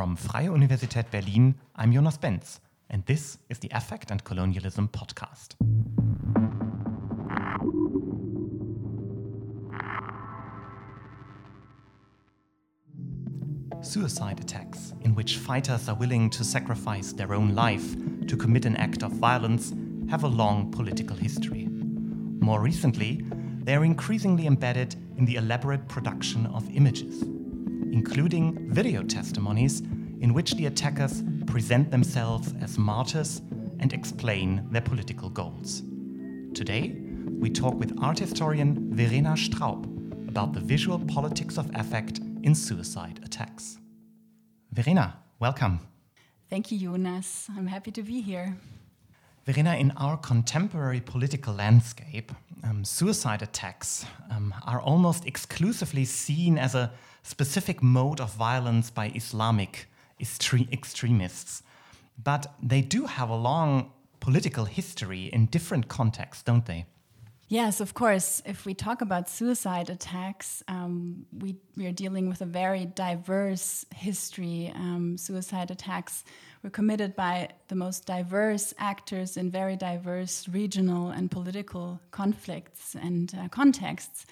From Freie Universität Berlin, I'm Jonas Benz, and this is the Affect and Colonialism podcast. Suicide attacks, in which fighters are willing to sacrifice their own life to commit an act of violence, have a long political history. More recently, they are increasingly embedded in the elaborate production of images, including video testimonies in which the attackers present themselves as martyrs and explain their political goals. Today, we talk with art historian Verena Straub about the visual politics of affect in suicide attacks. Verena, welcome. Thank you, Jonas. I'm happy to be here. Verena, in our contemporary political landscape, um, suicide attacks um, are almost exclusively seen as a specific mode of violence by Islamic extremists. But they do have a long political history in different contexts, don't they? Yes, of course. If we talk about suicide attacks, um, we, we are dealing with a very diverse history. Um, suicide attacks were committed by the most diverse actors in very diverse regional and political conflicts and uh, contexts.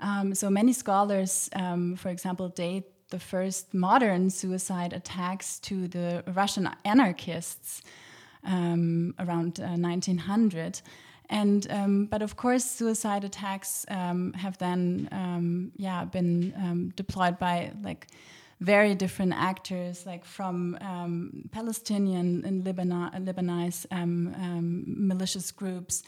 Um, so many scholars, um, for example, date the first modern suicide attacks to the Russian anarchists um, around uh, 1900. And um, but of course, suicide attacks um, have then um, yeah been um, deployed by like very different actors, like from um, Palestinian and Lebanon, Lebanese um, malicious groups.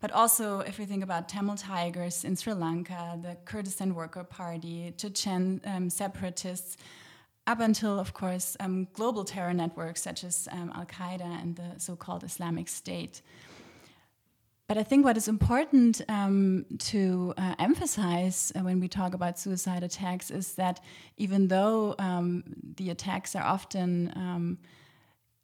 But also, if we think about Tamil Tigers in Sri Lanka, the Kurdistan Worker Party, Chechen separatists, up until, of course, global terror networks such as Al Qaeda and the so called Islamic State. But I think what is important um, to uh, emphasize uh, when we talk about suicide attacks is that even though um, the attacks are often um,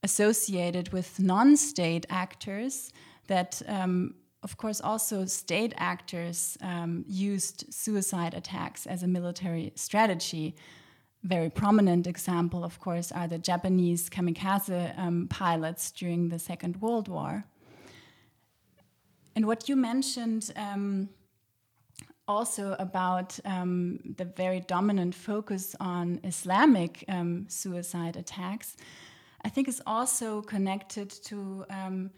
associated with non state actors, that um, of course also state actors um, used suicide attacks as a military strategy. Very prominent example, of course, are the Japanese kamikaze um, pilots during the Second World War. And what you mentioned um, also about um, the very dominant focus on Islamic um, suicide attacks, I think is also connected to um,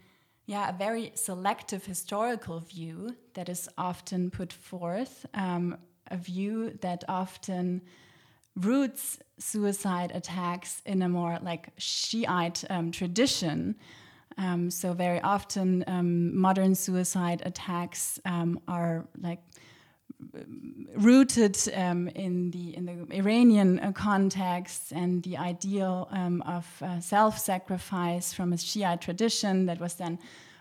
yeah, a very selective historical view that is often put forth, um, a view that often roots suicide attacks in a more like Shiite um, tradition um, so very often, um, modern suicide attacks um, are like rooted um, in the in the Iranian uh, context and the ideal um, of uh, self-sacrifice from a Shiite tradition that was then,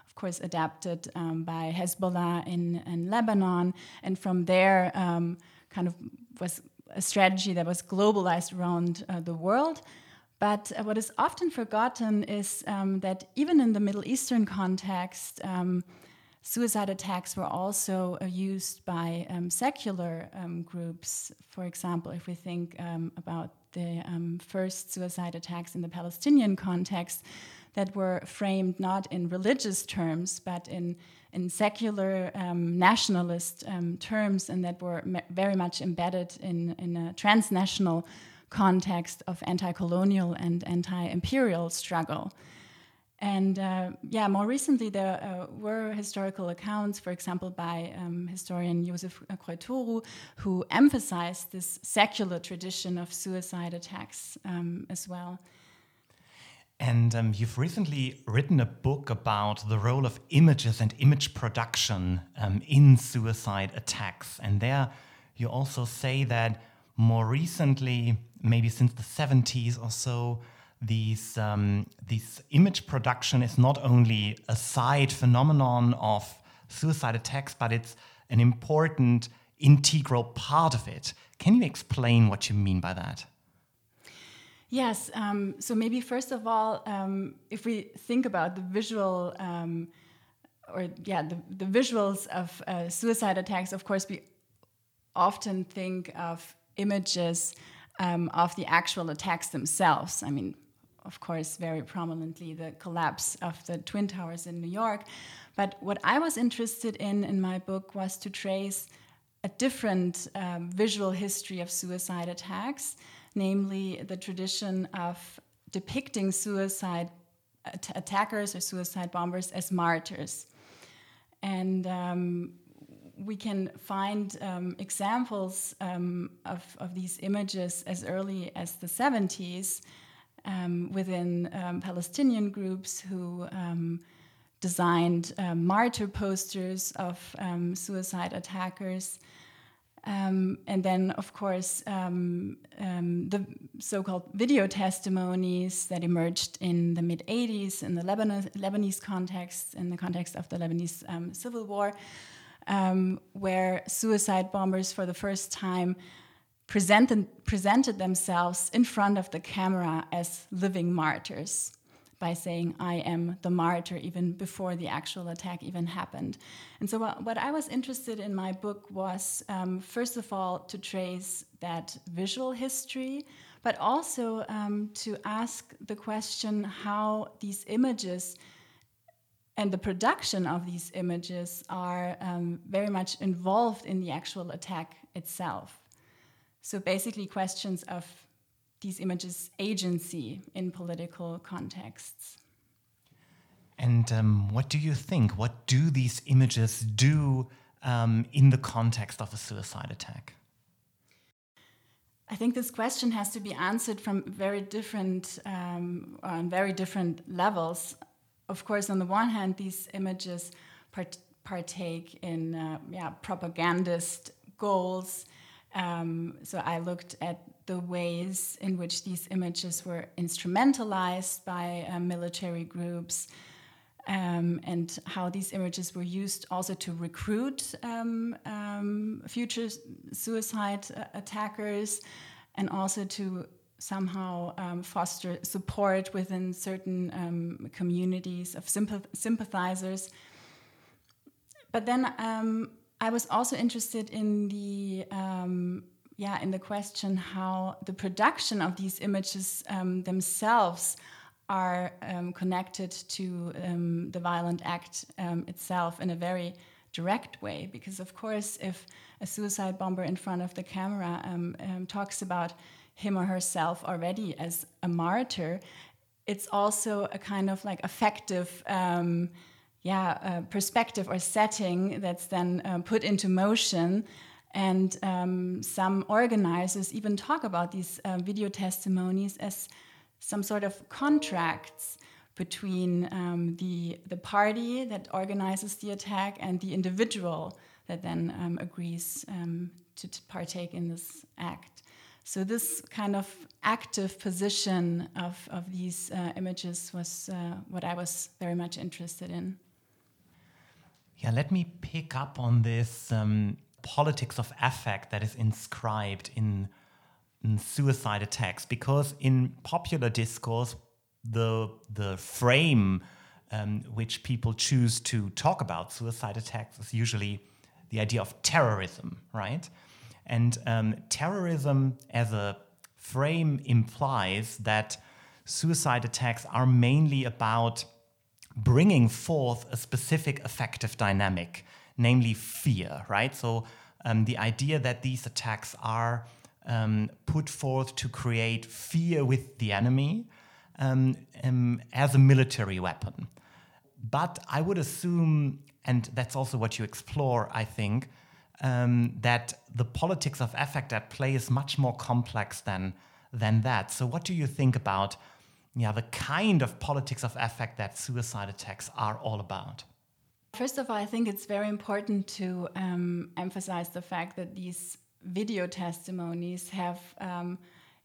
of course, adapted um, by Hezbollah in, in Lebanon, and from there, kind of was a strategy that was globalized around uh, the world. But uh, what is often forgotten is um, that even in the Middle Eastern context, um, suicide attacks were also uh, used by um, secular um, groups. For example, if we think um, about the um, first suicide attacks in the Palestinian context, that were framed not in religious terms, but in in secular nationalist terms, and that were very much embedded in, in a transnational context of anti-colonial and anti-imperial struggle. And uh, yeah, more recently there uh, were historical accounts, for example, by um, historian Joseph Croitoru, who emphasized this secular tradition of suicide attacks um, as well. And um, you've recently written a book about the role of images and image production um, in suicide attacks. And there you also say that more recently, maybe since the 70s or so, these um, this image production is not only a side phenomenon of suicide attacks, but it's an important integral part of it. Can you explain what you mean by that? Yes. Um, so maybe first of all, um, if we think about the visual, um, or yeah, the, the visuals of uh, suicide attacks, of course, we often think of images um, of the actual attacks themselves. I mean, of course, very prominently the collapse of the Twin Towers in New York. But what I was interested in in my book was to trace a different um, visual history of suicide attacks, namely the tradition of depicting suicide at attackers or suicide bombers as martyrs. And um, we can find um, examples um, of, of these images as early as the 70s um, within um, Palestinian groups who um, designed um, martyr posters of suicide attackers. Um, and then, of course, um, um, the so called video testimonies that emerged in the mid 80s in the Lebanese, Lebanese context, in the context of the Lebanese civil war, um, where suicide bombers for the first time presented, presented themselves in front of the camera as living martyrs by saying, I am the martyr, even before the actual attack even happened. And so, what, what I was interested in my book was, um, first of all, to trace that visual history, but also um, to ask the question how these images and the production of these images are um, very much involved in the actual attack itself. So, basically, questions of these images agency in political contexts. And um, what do you think? What do these images do um, in the context of a suicide attack? I think this question has to be answered from very different, um, on very different levels. Of course, on the one hand, these images part partake in uh, yeah, propagandist goals. Um, so I looked at the ways in which these images were instrumentalized by uh, military groups. Um, and how these images were used also to recruit um, um, future suicide uh, attackers and also to somehow um, foster support within certain um, communities of sympath sympathizers. But then um, I was also interested in the yeah, in the question how the production of these images um, themselves are um, connected to um, the violent act um, itself in a very direct way. Because, of course, if a suicide bomber in front of the camera um, um, talks about him or herself already as a martyr, it's also a kind of like affective yeah, uh, perspective or setting that's then uh, put into motion and um, some organizers even talk about these uh, video testimonies as some sort of contracts between um, the, the party that organizes the attack and the individual that then um, agrees um, to, to, partake in this act. So, this kind of active position of, of these uh, images was uh, what I was very much interested in. Yeah, let me pick up on this um, politics of affect that is inscribed in, in suicide attacks because in popular discourse the the frame um, which people choose to talk about suicide attacks is usually the idea of terrorism, right? And um, terrorism as a frame implies that suicide attacks are mainly about bringing forth a specific affective dynamic namely fear, right? So um, the idea that these attacks are um, put forth to create fear with the enemy um, um, as a military weapon. But I would assume, and that's also what you explore, I think, um, that the politics of affect at play is much more complex than than that. So, what do you think about, yeah, the kind of politics of affect that suicide attacks are all about? First of all, I think it's very important to um, emphasize the fact that these video testimonies have um,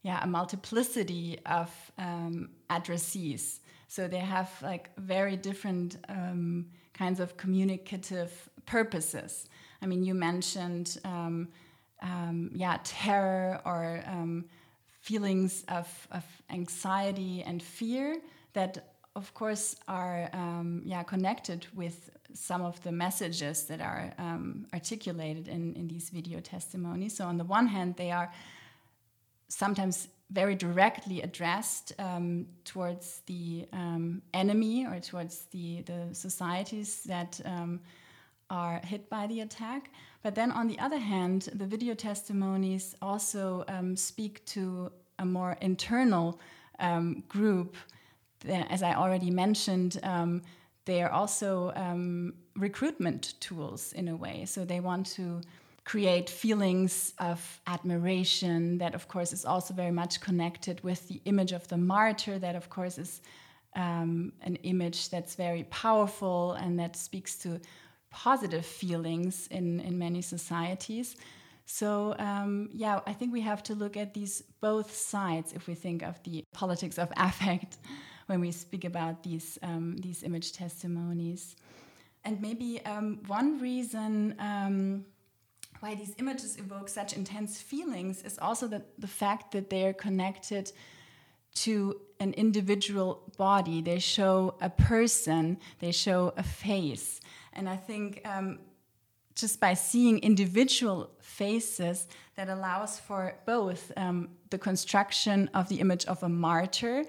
yeah, a multiplicity of um, addressees. So they have like very different um, kinds of communicative purposes. I mean, you mentioned um, um, yeah, terror or feelings of, of anxiety and fear that of course are um, yeah connected with some of the messages that are um, articulated in, in these video testimonies. So on the one hand, they are sometimes very directly addressed um, towards the um, enemy or towards the, the societies that um, are hit by the attack. But then on the other hand, the video testimonies also um, speak to a more internal um, group. As I already mentioned, um, they are also recruitment tools in a way. So they want to create feelings of admiration that of course is also very much connected with the image of the martyr that of course is um, an image that's very powerful and that speaks to positive feelings in, in many societies. So um, yeah i think we have to look at these both sides if we think of the politics of affect when we speak about these um, these image testimonies. And maybe um, one reason um, why these images evoke such intense feelings is also the, the fact that they are connected to an individual body. They show a person, they show a face. And I think um, just by seeing individual faces, that allows for both um, the construction of the image of a martyr,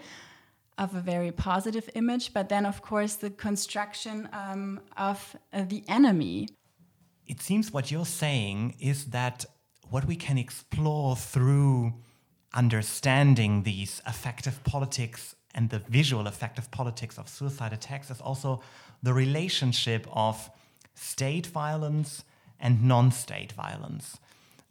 of a very positive image, but then, of course, the construction um, of uh, the enemy it seems what you're saying is that what we can explore through understanding these affective politics and the visual affective politics of suicide attacks is also the relationship of state violence and non-state violence.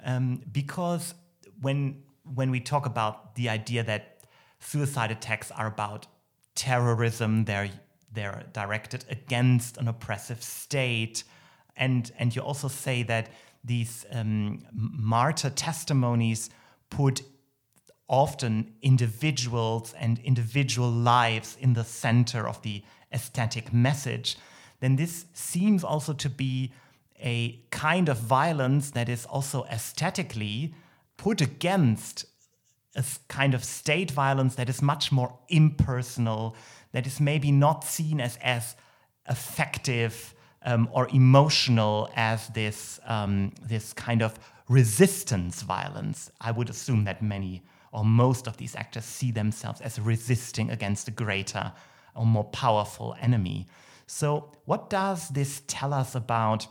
Um, because when when we talk about the idea that suicide attacks are about terrorism, they're they're directed against an oppressive state and and you also say that these um, martyr testimonies put often individuals and individual lives in the center of the aesthetic message, then this seems also to be a kind of violence that is also aesthetically put against a kind of state violence that is much more impersonal, that is maybe not seen as as effective um, or emotional as this um, this kind of resistance violence. I would assume that many or most of these actors see themselves as resisting against a greater or more powerful enemy. So, what does this tell us about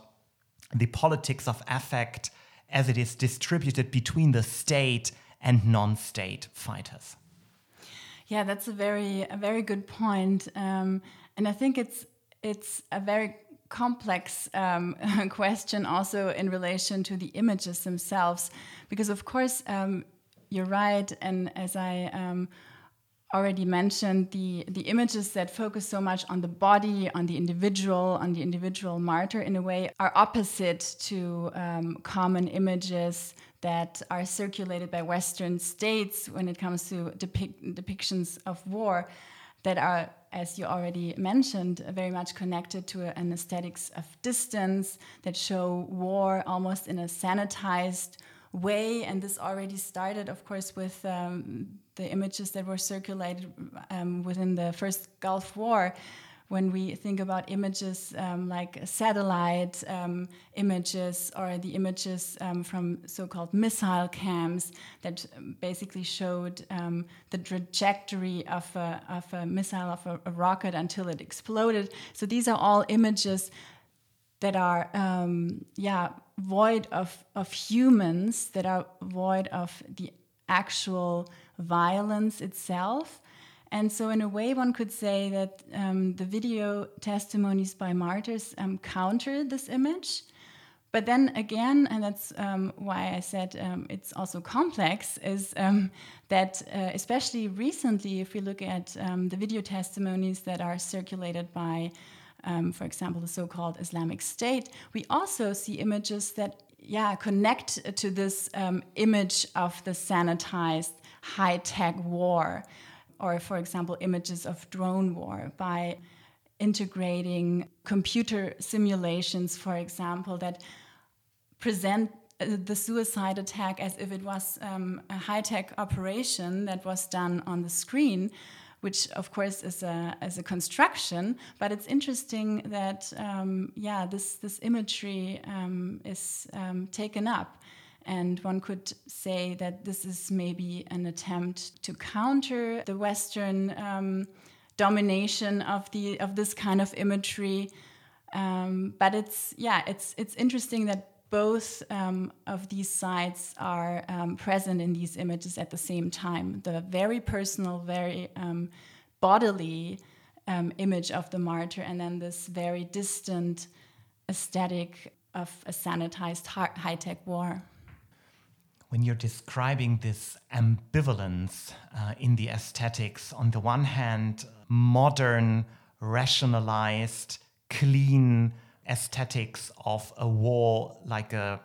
the politics of affect as it is distributed between the state and non-state fighters? Yeah, that's a very a very good point, um, and I think it's it's a very complex um, question also in relation to the images themselves because of course um, you're right. And as i um, already mentioned the the images that focus so much on the body on the individual on the individual martyr in a way are opposite to um, common images that are circulated by western states when it comes to depic depictions of war that are as you already mentioned, very much connected to an aesthetics of distance that show war almost in a sanitized way. And this already started, of course, with um, the images that were circulated um, within the first Gulf War when we think about images um, like satellite um, images or the images um, from so-called missile cams that basically showed um, the trajectory of a, of a missile, of a, a, rocket until it exploded. So these are all images that are, um, yeah, void of, of humans, that are void of the actual violence itself. And so, in a way, one could say that um, the video testimonies by martyrs um, counter this image. But then again, and that's um, why I said um, it's also complex, is um, that uh, especially recently, if we look at um, the video testimonies that are circulated by, for example, the so called Islamic State, we also see images that yeah, connect to this image of the sanitized high tech war or, for example, images of drone war by integrating computer simulations, for example, that present uh, the suicide attack as if it was um, a high tech operation that was done on the screen. Which, of course, is a, is a construction, but it's interesting that, um, yeah, this, this imagery um, is um, taken up And one could say that this is maybe an attempt to counter the Western um, domination of the of this kind of imagery. Um, but it's yeah, it's it's interesting that both um, of these sides are um, present in these images at the same time. The very personal, very um, bodily um, image of the martyr, and then this very distant aesthetic of a sanitized high tech war. When you're describing this ambivalence uh, in the aesthetics, on the one hand, modern, rationalized, clean, aesthetics of a war like a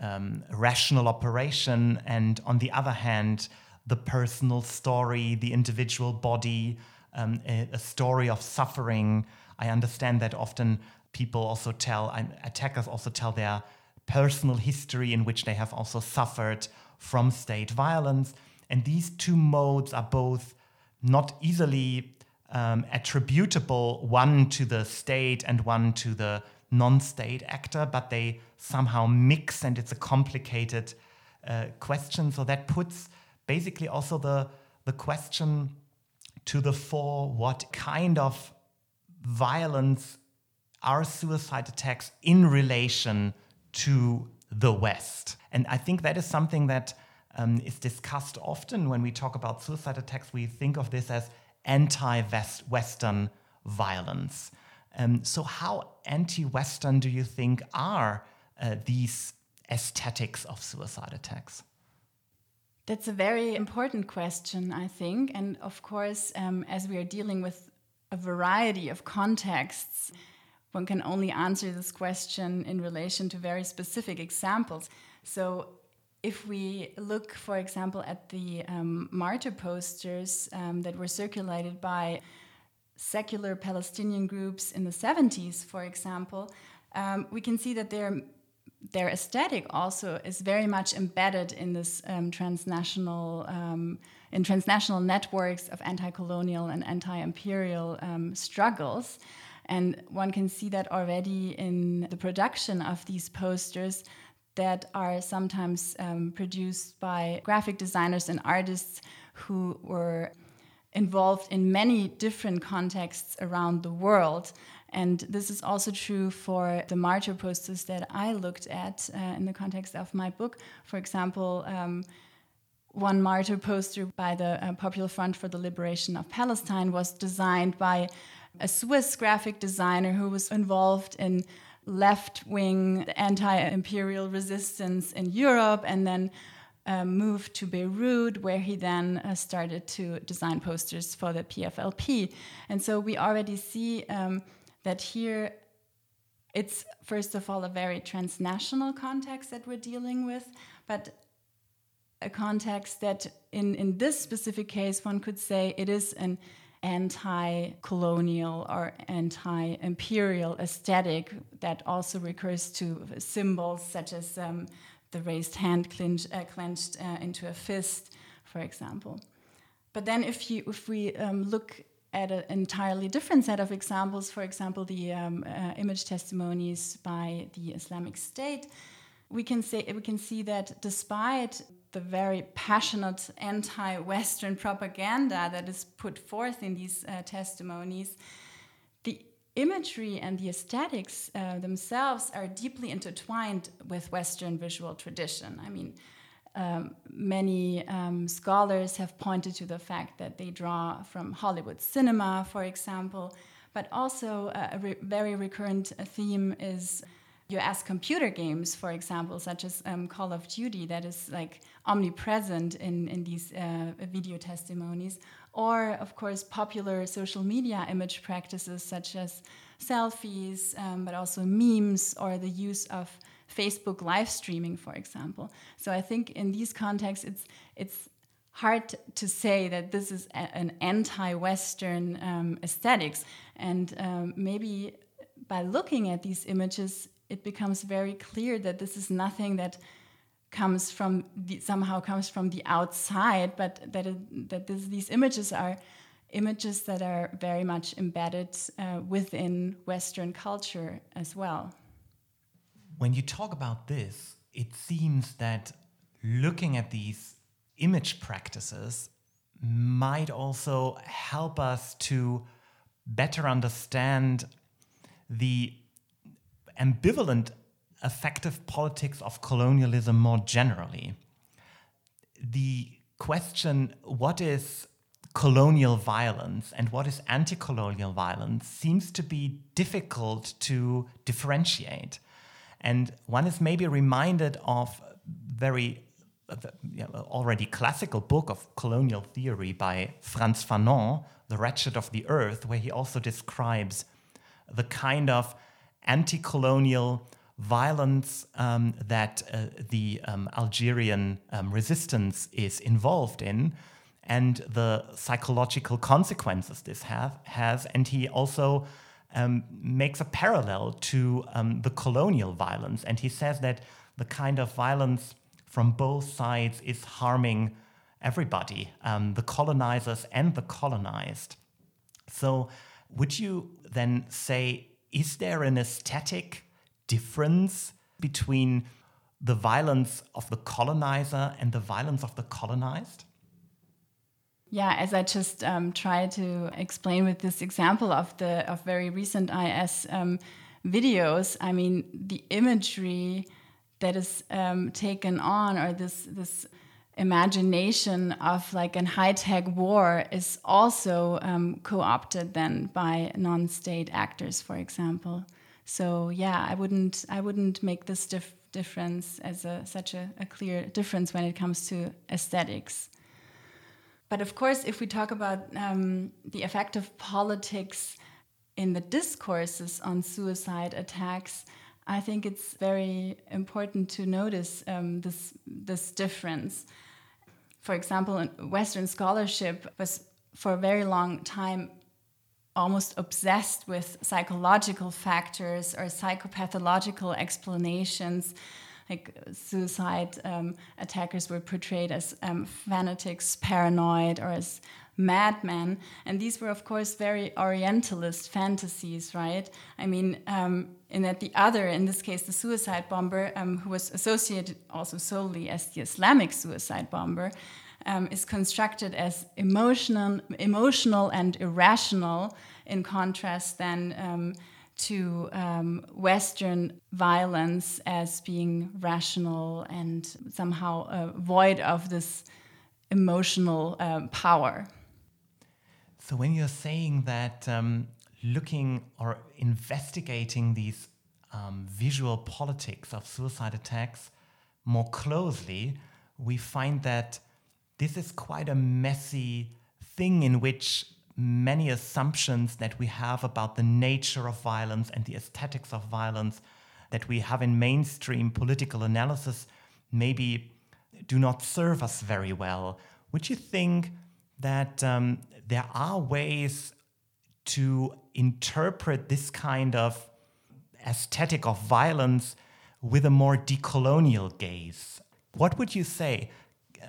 um, rational operation, and on the other hand, the personal story, the individual body, um, a, a, story of suffering. I understand that often people also tell, attackers also tell their personal history in which they have also suffered from state violence. And these two modes are both not easily um, attributable, one to the state and one to the non state actor, but they somehow mix and it's a complicated uh, question. So that puts basically also the, the question to the fore what kind of violence are suicide attacks in relation to the West? And I think that is something that um, is discussed often when we talk about suicide attacks. We think of this as anti Western violence. Um, so, how anti Western do you think are uh, these aesthetics of suicide attacks? That's a very important question, I think. And of course, um, as we are dealing with a variety of contexts, one can only answer this question in relation to very specific examples. So, if we look, for example, at the um, martyr posters um, that were circulated by secular Palestinian groups in the 70s, for example, um, we can see that their their aesthetic also is very much embedded in this um, transnational um, in transnational networks of anti-colonial and anti-imperial um, struggles. And one can see that already in the production of these posters that are sometimes um, produced by graphic designers and artists who were involved in many different contexts around the world. And this is also true for the martyr posters that I looked at uh, in the context of my book. For example, um, one martyr poster by the uh, Popular Front for the Liberation of Palestine was designed by a Swiss graphic designer who was involved in left wing anti imperial resistance in Europe and then uh, moved to Beirut, where he then uh, started to design posters for the PFLP. And so we already see um, that here it's, first of all, a very transnational context that we're dealing with, but a context that, in, in this specific case, one could say it is an anti colonial or anti imperial aesthetic that also recurs to symbols such as um, the raised hand uh, clenched uh, into a fist, for example. But then, if, you, if we um, look at an entirely different set of examples, for example, the um, uh, image testimonies by the Islamic State, we can say we can see that despite the very passionate anti-Western propaganda that is put forth in these uh, testimonies, the imagery and the aesthetics uh, themselves are deeply intertwined with Western visual tradition. I mean, um, many um, scholars have pointed to the fact that they draw from Hollywood cinema, for example, but also uh, a re very recurrent theme is US computer games, for example, such as um, Call of Duty, that is like omnipresent in, in these uh, video testimonies, or of course, popular social media image practices such as selfies, um, but also memes or the use of Facebook live streaming, for example. So I think in these contexts, it's it's hard to say that this is a, an anti-Western um, aesthetics, and um, maybe by looking at these images, it becomes very clear that this is nothing that comes from the, somehow comes from the outside, but that it, that this, these images are images that are very much embedded uh, within Western culture as well. When you talk about this, it seems that looking at these image practices might also help us to better understand the ambivalent affective politics of colonialism more generally. The question, what is colonial violence and what is anti colonial violence, seems to be difficult to differentiate. And one is maybe reminded of very you know, already classical book of colonial theory by Frantz Fanon, The Wretched of the Earth, where he also describes the kind of anti colonial violence um, that uh, the um, Algerian um, resistance is involved in and the psychological consequences this have, has. And he also um, makes a parallel to um, the colonial violence. And he says that the kind of violence from both sides is harming everybody, um, the colonizers and the colonized. So, would you then say, is there an aesthetic difference between the violence of the colonizer and the violence of the colonized? Yeah, as I just um, tried to explain with this example of the of very recent IS um, videos, I mean the imagery that is um, taken on, or this this imagination of like an high tech war, is also um, co opted then by non state actors, for example. So yeah, I wouldn't I wouldn't make this dif difference as a, such a, a clear difference when it comes to aesthetics. But of course, if we talk about um, the effect of politics in the discourses on suicide attacks, I think it's very important to notice um, this this difference. For example, Western scholarship was for a very long time almost obsessed with psychological factors or psychopathological explanations like suicide um, attackers were portrayed as um, fanatics, paranoid, or as madmen. And these were, of course, very Orientalist fantasies, right? I mean, um, in that the other, in this case, the suicide bomber, um, who was associated also solely as the Islamic suicide bomber, um, is constructed as emotional, emotional and irrational, in contrast then um, to um, Western violence as being rational and somehow uh, void of this emotional um, power. So, when you're saying that um, looking or investigating these um, visual politics of suicide attacks more closely, we find that this is quite a messy thing in which many assumptions that we have about the nature of violence and the aesthetics of violence that we have in mainstream political analysis maybe do not serve us very well. Would you think that um, there are ways to interpret this kind of aesthetic of violence with a more decolonial gaze? What would you say?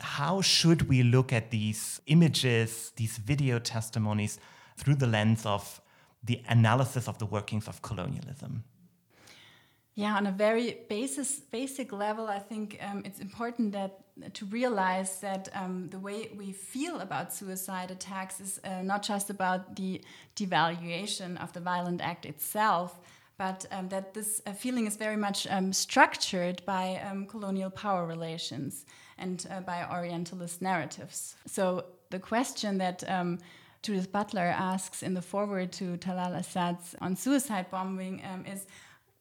how should we look at these images, these video testimonies through the lens of the analysis of the workings of colonialism? Yeah, on a very basis, basic level, I think um, it's important that to realize that um, the way we feel about suicide attacks is uh, not just about the devaluation of the violent act itself, but um, that this uh, feeling is very much um, structured by um, colonial power relations and uh, by Orientalist narratives. So the question that um, Judith Butler asks in the foreword to Talal Asad's on suicide bombing um, is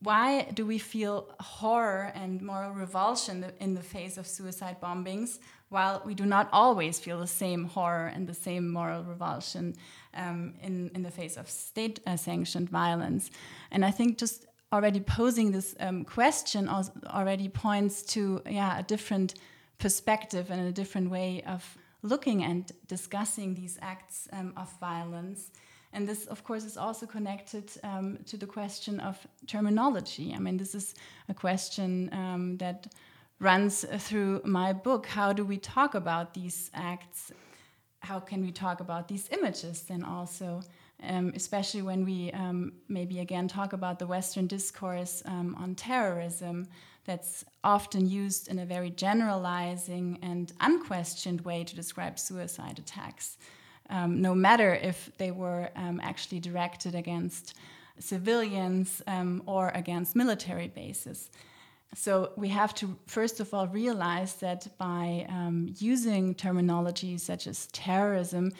why do we feel horror and moral revulsion in the face of suicide bombings while we do not always feel the same horror and the same moral revulsion um, in, in the face of state uh, sanctioned violence? And I think just already posing this um, question already points to yeah, a different perspective and a different way of looking and discussing these acts um, of violence. And this, of course, is also connected um, to the question of terminology. I mean, this is a question um, that runs through my book. How do we talk about these acts? How can we talk about these images then also? Um, especially when we um, maybe again talk about the Western discourse um, on terrorism that's often used in a very generalizing and unquestioned way to describe suicide attacks, um, no matter if they were um, actually directed against civilians um, or against military bases. So we have to first of all realize that by um, using terminology such as terrorism,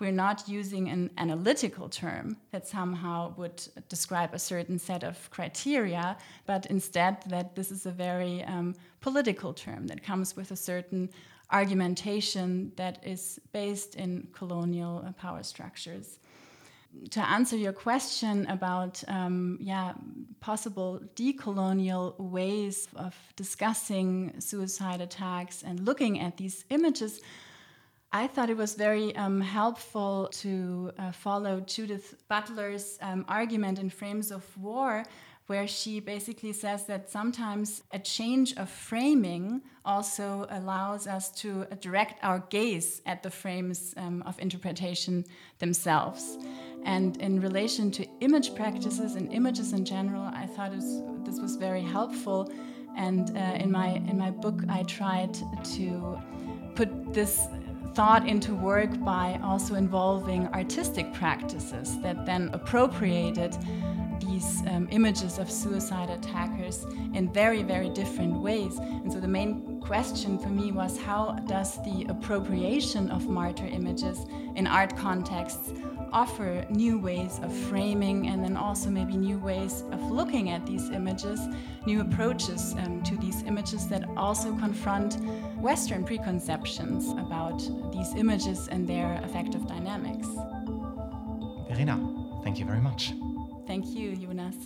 we're not using an analytical term that somehow would describe a certain set of criteria, but instead that this is a very um, political term that comes with a certain argumentation that is based in colonial uh, power structures. To answer your question about um, yeah, possible decolonial ways of discussing suicide attacks and looking at these images, I thought it was very um, helpful to uh, follow Judith Butler's um, argument in Frames of War, where she basically says that sometimes a change of framing also allows us to direct our gaze at the frames um, of interpretation themselves. And in relation to image practices and images in general, I thought was, this was very helpful. And uh, in my in my book, I tried to put this thought into work by also involving artistic practices that then appropriated these um, images of suicide attackers in very, very different ways. And so the main question for me was how does the appropriation of martyr images in art contexts offer new ways of framing and then also maybe new ways of looking at these images, new approaches um, to these images that also confront Western preconceptions about these images and their affective dynamics. Verena, thank you very much. Thank you, Jonas.